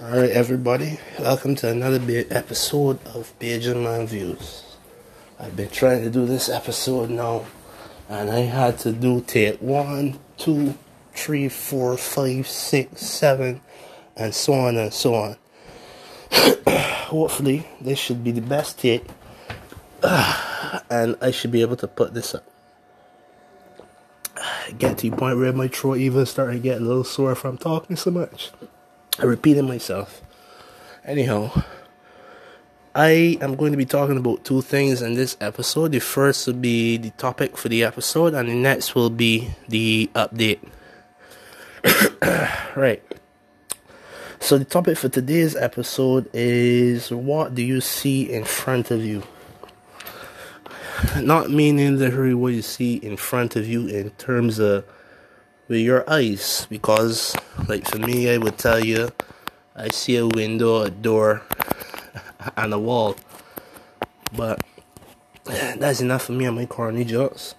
Alright, everybody, welcome to another episode of Bajan Man Views. I've been trying to do this episode now, and I had to do take one, two, three, four, five, six, seven, and so on and so on. Hopefully, this should be the best take, and I should be able to put this up. Get to the point where my throat even started to get a little sore from talking so much. I repeated myself. Anyhow, I am going to be talking about two things in this episode. The first will be the topic for the episode, and the next will be the update. right. So, the topic for today's episode is what do you see in front of you? Not meaning literally what you see in front of you in terms of with your eyes because like for me I would tell you I see a window, a door and a wall. But that's enough for me and my corny jokes.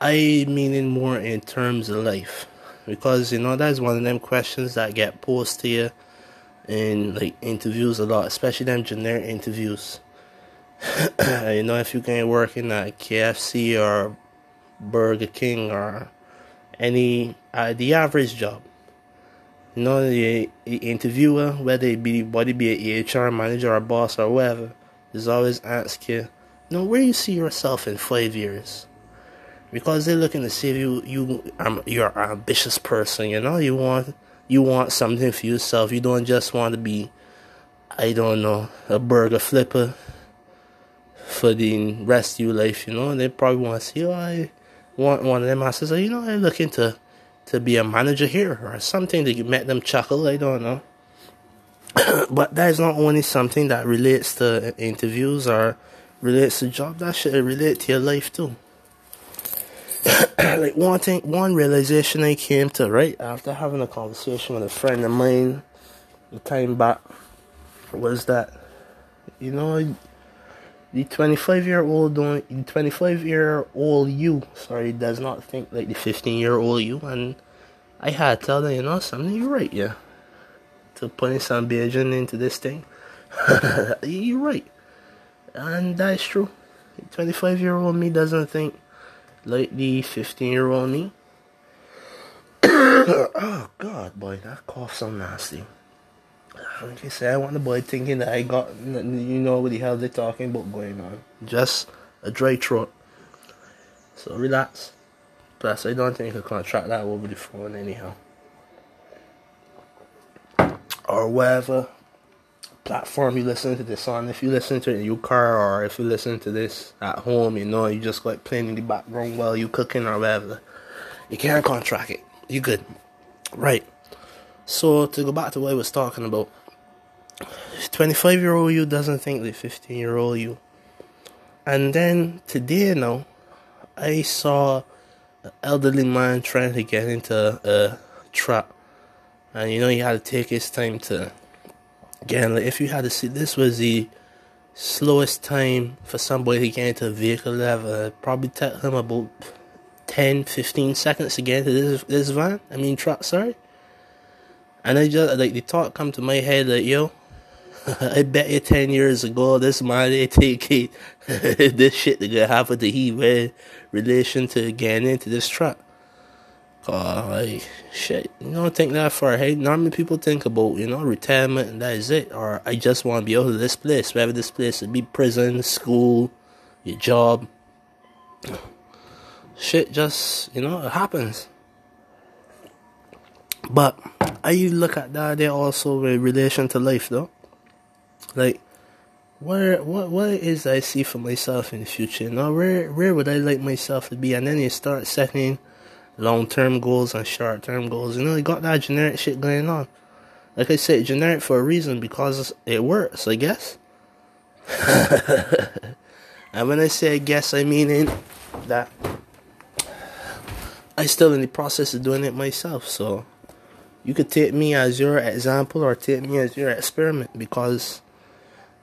I mean it more in terms of life. Because you know that's one of them questions that get posed to you in like interviews a lot, especially them generic interviews. you know, if you can work in a KFC or Burger King or any uh, the average job. You know, the, the interviewer, whether it be whether it be an HR manager or boss or whatever, is always ask you, know, where you see yourself in five years. Because they're looking to see if you you um, you're an ambitious person, you know, you want you want something for yourself. You don't just want to be I don't know, a burger flipper for the rest of your life, you know. They probably want to see, oh, one one of them I says, oh, you know, I'm looking to to be a manager here or something you make them chuckle. I don't know. but that is not only something that relates to interviews or relates to job. That should relate to your life too. like one thing, one realization I came to right after having a conversation with a friend of mine, the time back, was that you know the 25 year old the 25 year old you sorry does not think like the 15 year old you and i had to tell them you know something you're right yeah. To putting some Bajan into this thing. You're right. And that's true. The 25 year old me doesn't think like the 15 year old me. Oh god boy that cough so nasty like I said, I want the boy thinking that I got, you know what the hell they're talking about going on. Just a dry throat. So relax. Plus, I don't think I can contract that over the phone anyhow. Or whatever platform you listen to this on. If you listen to it in your car or if you listen to this at home, you know, you just like playing in the background while you cooking or whatever. You can't contract it. You good. Right. So to go back to what I was talking about. 25 year old you doesn't think like 15 year old you. And then today now, I saw an elderly man trying to get into a trap. And you know, he had to take his time to get in. Like, if you had to see, this was the slowest time for somebody to get into a vehicle. It probably took him about 10, 15 seconds to get into this, this van. I mean, truck, sorry. And I just, like, the thought come to my head, like, yo, I bet you 10 years ago, this man, they take this shit that gonna happen to he with relation to getting into this truck. Oh, like, shit, you don't think that far ahead. Normally people think about, you know, retirement and that is it. Or I just want to be out of this place, wherever this place would be prison, school, your job. Shit just, you know, it happens. But I look at that there also in relation to life though. Like, where what what is I see for myself in the future? Now, where where would I like myself to be? And then you start setting long term goals and short term goals. You know, you got that generic shit going on. Like I said, generic for a reason because it works, I guess. and when I say I guess, I mean that I still in the process of doing it myself. So you could take me as your example or take me as your experiment because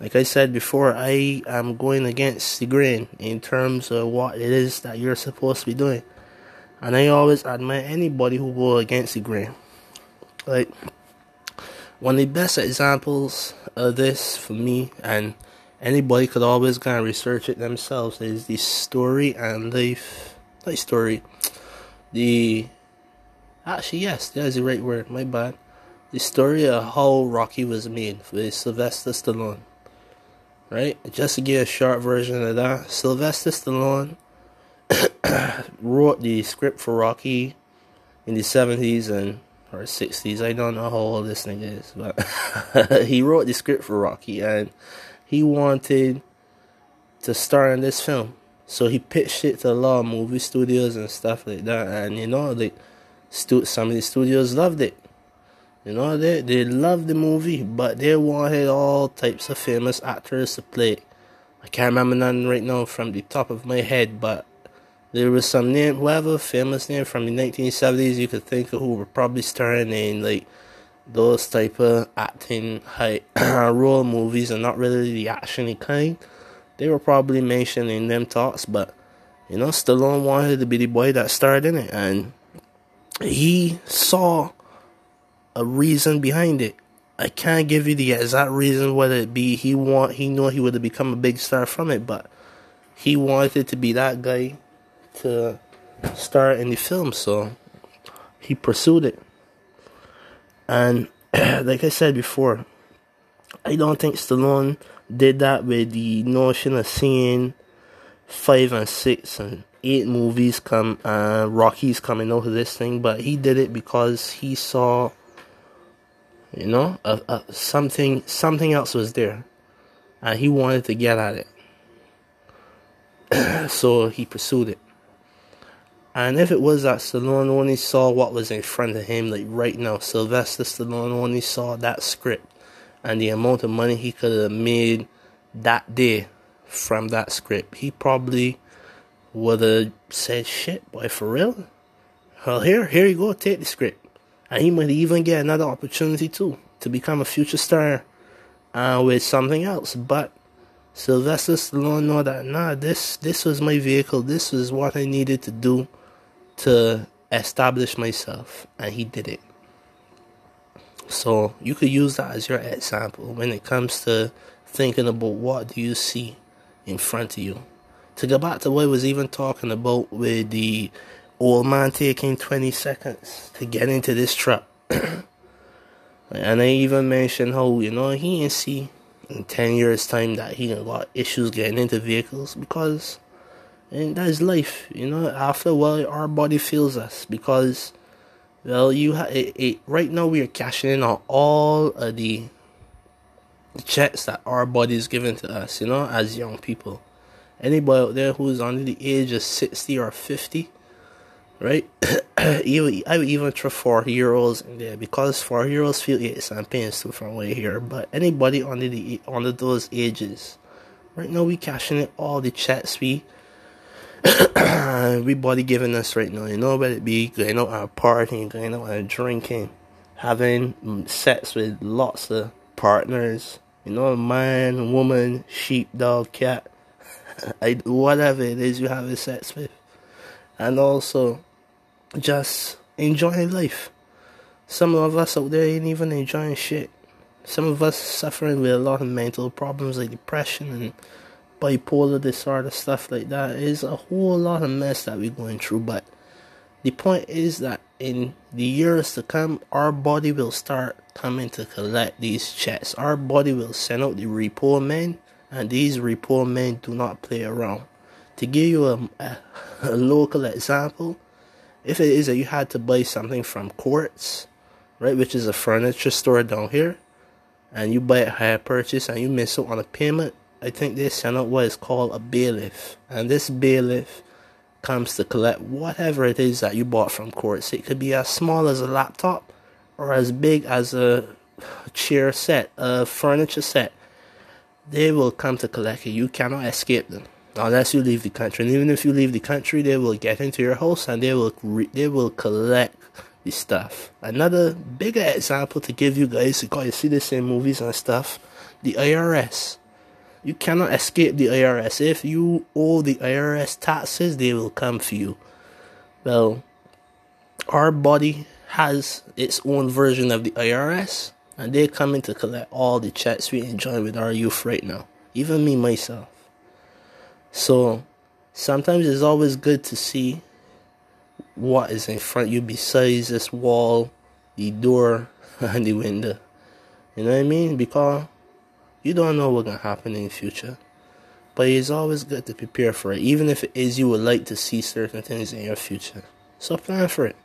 like I said before, I am going against the grain in terms of what it is that you're supposed to be doing. And I always admire anybody who goes against the grain. Like one of the best examples of this for me, and anybody could always kind of research it themselves, is the story and life, not story, the, actually yes, that's the right word, my bad, the story of how Rocky was made with Sylvester Stallone. Right? Just to get a short version of that, Sylvester Stallone wrote the script for Rocky in the 70s and or 60s. I don't know how old this thing is, but he wrote the script for Rocky and he wanted to star in this film. So he pitched it to a lot of movie studios and stuff like that. And you know, like, stu- some of the studios loved it. You know, they they loved the movie, but they wanted all types of famous actors to play. I can't remember none right now from the top of my head, but there was some name, whoever famous name from the 1970s you could think of who were probably starring in like those type of acting high role movies and not really the actiony kind. They were probably mentioned in them talks, but you know, Stallone wanted to be the boy that starred in it, and he saw a reason behind it. I can't give you the exact reason whether it be he want he knew he would have become a big star from it, but he wanted to be that guy to star in the film, so he pursued it. And like I said before, I don't think Stallone did that with the notion of seeing five and six and eight movies come, uh, Rocky's coming out of this thing, but he did it because he saw, you know, something something else was there, and he wanted to get at it. so he pursued it. And if it was that Stallone only saw what was in front of him, like right now, Sylvester Stallone only saw that script and the amount of money he could have made that day from that script, he probably would have said, "Shit, boy, for real? Well, here, here you go, take the script." And he might even get another opportunity too to become a future star uh, with something else. But Sylvester Stallone know that nah, this this was my vehicle. This was what I needed to do to establish myself, and he did it. So you could use that as your example when it comes to thinking about what do you see in front of you. To go back to what I was even talking about with the old man taking 20 seconds to get into this truck. and I even mentioned how, you know, he didn't see in 10 years' time that he got issues getting into vehicles because and that is life. You know, after a while, our body feels us because, well, you ha- it, it, right now we are cashing in on all of the, the checks that our body is giving to us. You know, as young people, anybody out there who's under the age of sixty or fifty, right? even I would even throw year olds in there because year olds feel yes, I'm paying too from way here. But anybody under the under those ages, right now we cashing in all the checks we everybody giving us right now. You know, whether it be going out and partying, going out and drinking, having sex with lots of partners. You know, man, woman, sheep, dog, cat, whatever it is you having sex with, and also just enjoying life. Some of us out there ain't even enjoying shit. Some of us suffering with a lot of mental problems like depression and bipolar disorder, stuff like that. Is a whole lot of mess that we're going through. But the point is that in the years to come, our body will start coming to collect these checks. Our body will send out the repo men, and these repo men do not play around. To give you a, a, a local example, if it is that you had to buy something from Courts, right, which is a furniture store down here, and you buy a hire purchase and you miss out on a payment, I think they send out what is called a bailiff, and this bailiff comes to collect whatever it is that you bought from Courts. It could be as small as a laptop or as big as a chair set, a furniture set. They will come to collect it. You cannot escape them unless you leave the country. And even if you leave the country, they will get into your house and they will re- they will collect the stuff. Another bigger example to give you guys, because you see this in movies and stuff, the IRS. You cannot escape the IRS. If you owe the IRS taxes, they will come for you. Well, our body has its own version of the IRS, And they're coming to collect all the chats we enjoy with our youth right now. Even me myself. So sometimes it's always good to see what is in front of you besides this wall, the door, and the window. You know what I mean? Because you don't know what's gonna happen in the future. But it's always good to prepare for it, even if it is you would like to see certain things in your future. So plan for it.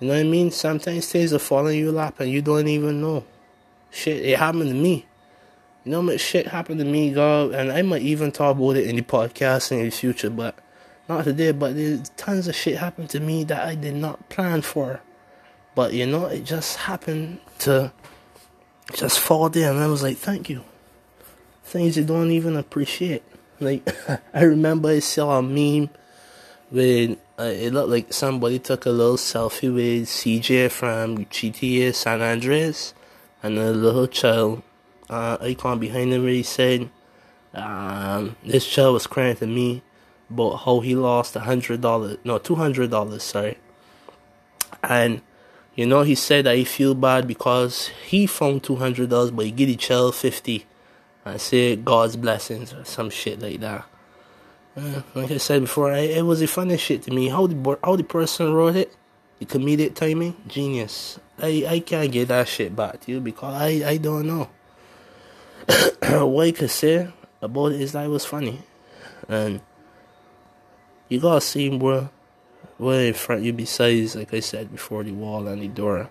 You know what I mean? Sometimes things are falling you lap and you don't even know. Shit, it happened to me. You know much shit happened to me, God, and I might even talk about it in the podcast in the future, but not today. But there's tons of shit happened to me that I did not plan for. But you know, it just happened to just fall there, and I was like, thank you. Things you don't even appreciate. Like, I remember I saw a meme when uh, it looked like somebody took a little selfie with CJ from GTA San Andreas, and a little child uh, icon behind him he said, um, this child was crying to me but how he lost a hundred dollars, no, two hundred dollars, sorry. And you know, he said that he feel bad because he found two hundred dollars, but he get the child fifty, and say God's blessings or some shit like that. Uh, like I said before, I, it was a funny shit to me. How the how the person wrote it, the comedic timing, genius. I I can't get that shit back to you because I I don't know. what you could say about it is that it was funny, and you gotta see more what in front you besides, like I said before, the wall and the door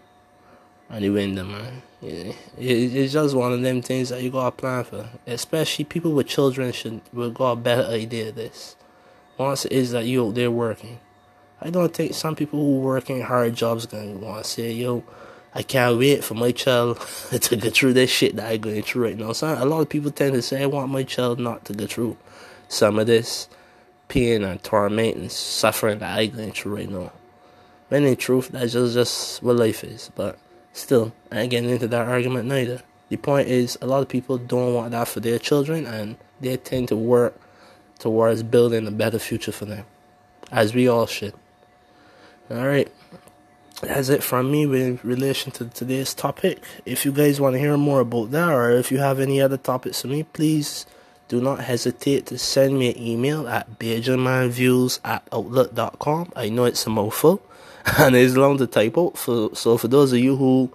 and the window, man. It, it's just one of them things that you gotta plan for. Especially people with children should will got a better idea of this. Once it is that you out there working. I don't think some people who working hard jobs gonna want to say, yo, I can't wait for my child to go through this shit that I'm going through right now. So a lot of people tend to say, I want my child not to go through some of this pain and torment and suffering that I'm going through right now. When in truth, that's just, just what life is. But still, I ain't getting into that argument neither. The point is, a lot of people don't want that for their children, and they tend to work towards building a better future for them, as we all should. All right, that's it from me with relation to today's topic. If you guys want to hear more about that, or if you have any other topics for me, please do not hesitate to send me an email at BajanmanViews at outlook.com. I know it's a mouthful and it's long to type out. For, so for those of you who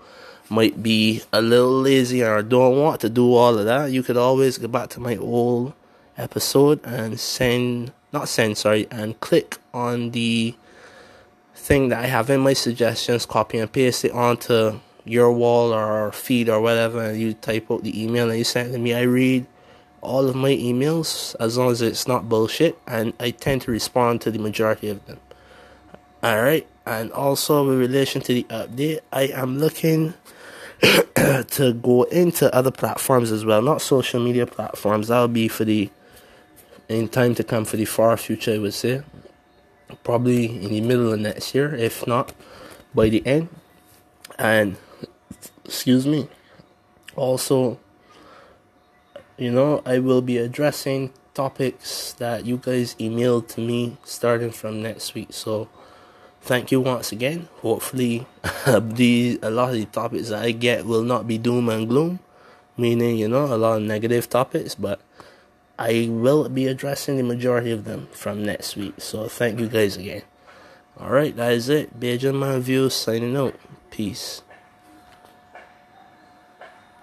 might be a little lazy or don't want to do all of that, you could always go back to my old episode and send, not send, sorry, and click on the thing that I have in my suggestions, copy and paste it onto your wall or feed or whatever, and you type out the email and you send it to me. I read all of my emails as long as it's not bullshit, and I tend to respond to the majority of them. Alright, and also with relation to the update, I am looking to go into other platforms as well, not social media platforms. That'll be for the in time to come for the far future, I would say. Probably in the middle of next year, if not by the end. And excuse me. Also, you know, I will be addressing topics that you guys emailed to me starting from next week. So, thank you once again. Hopefully, these a lot of the topics that I get will not be doom and gloom, meaning you know a lot of negative topics, but I will be addressing the majority of them from next week. So, thank you guys again. All right, that is it. Bajan Man Views signing out. Peace.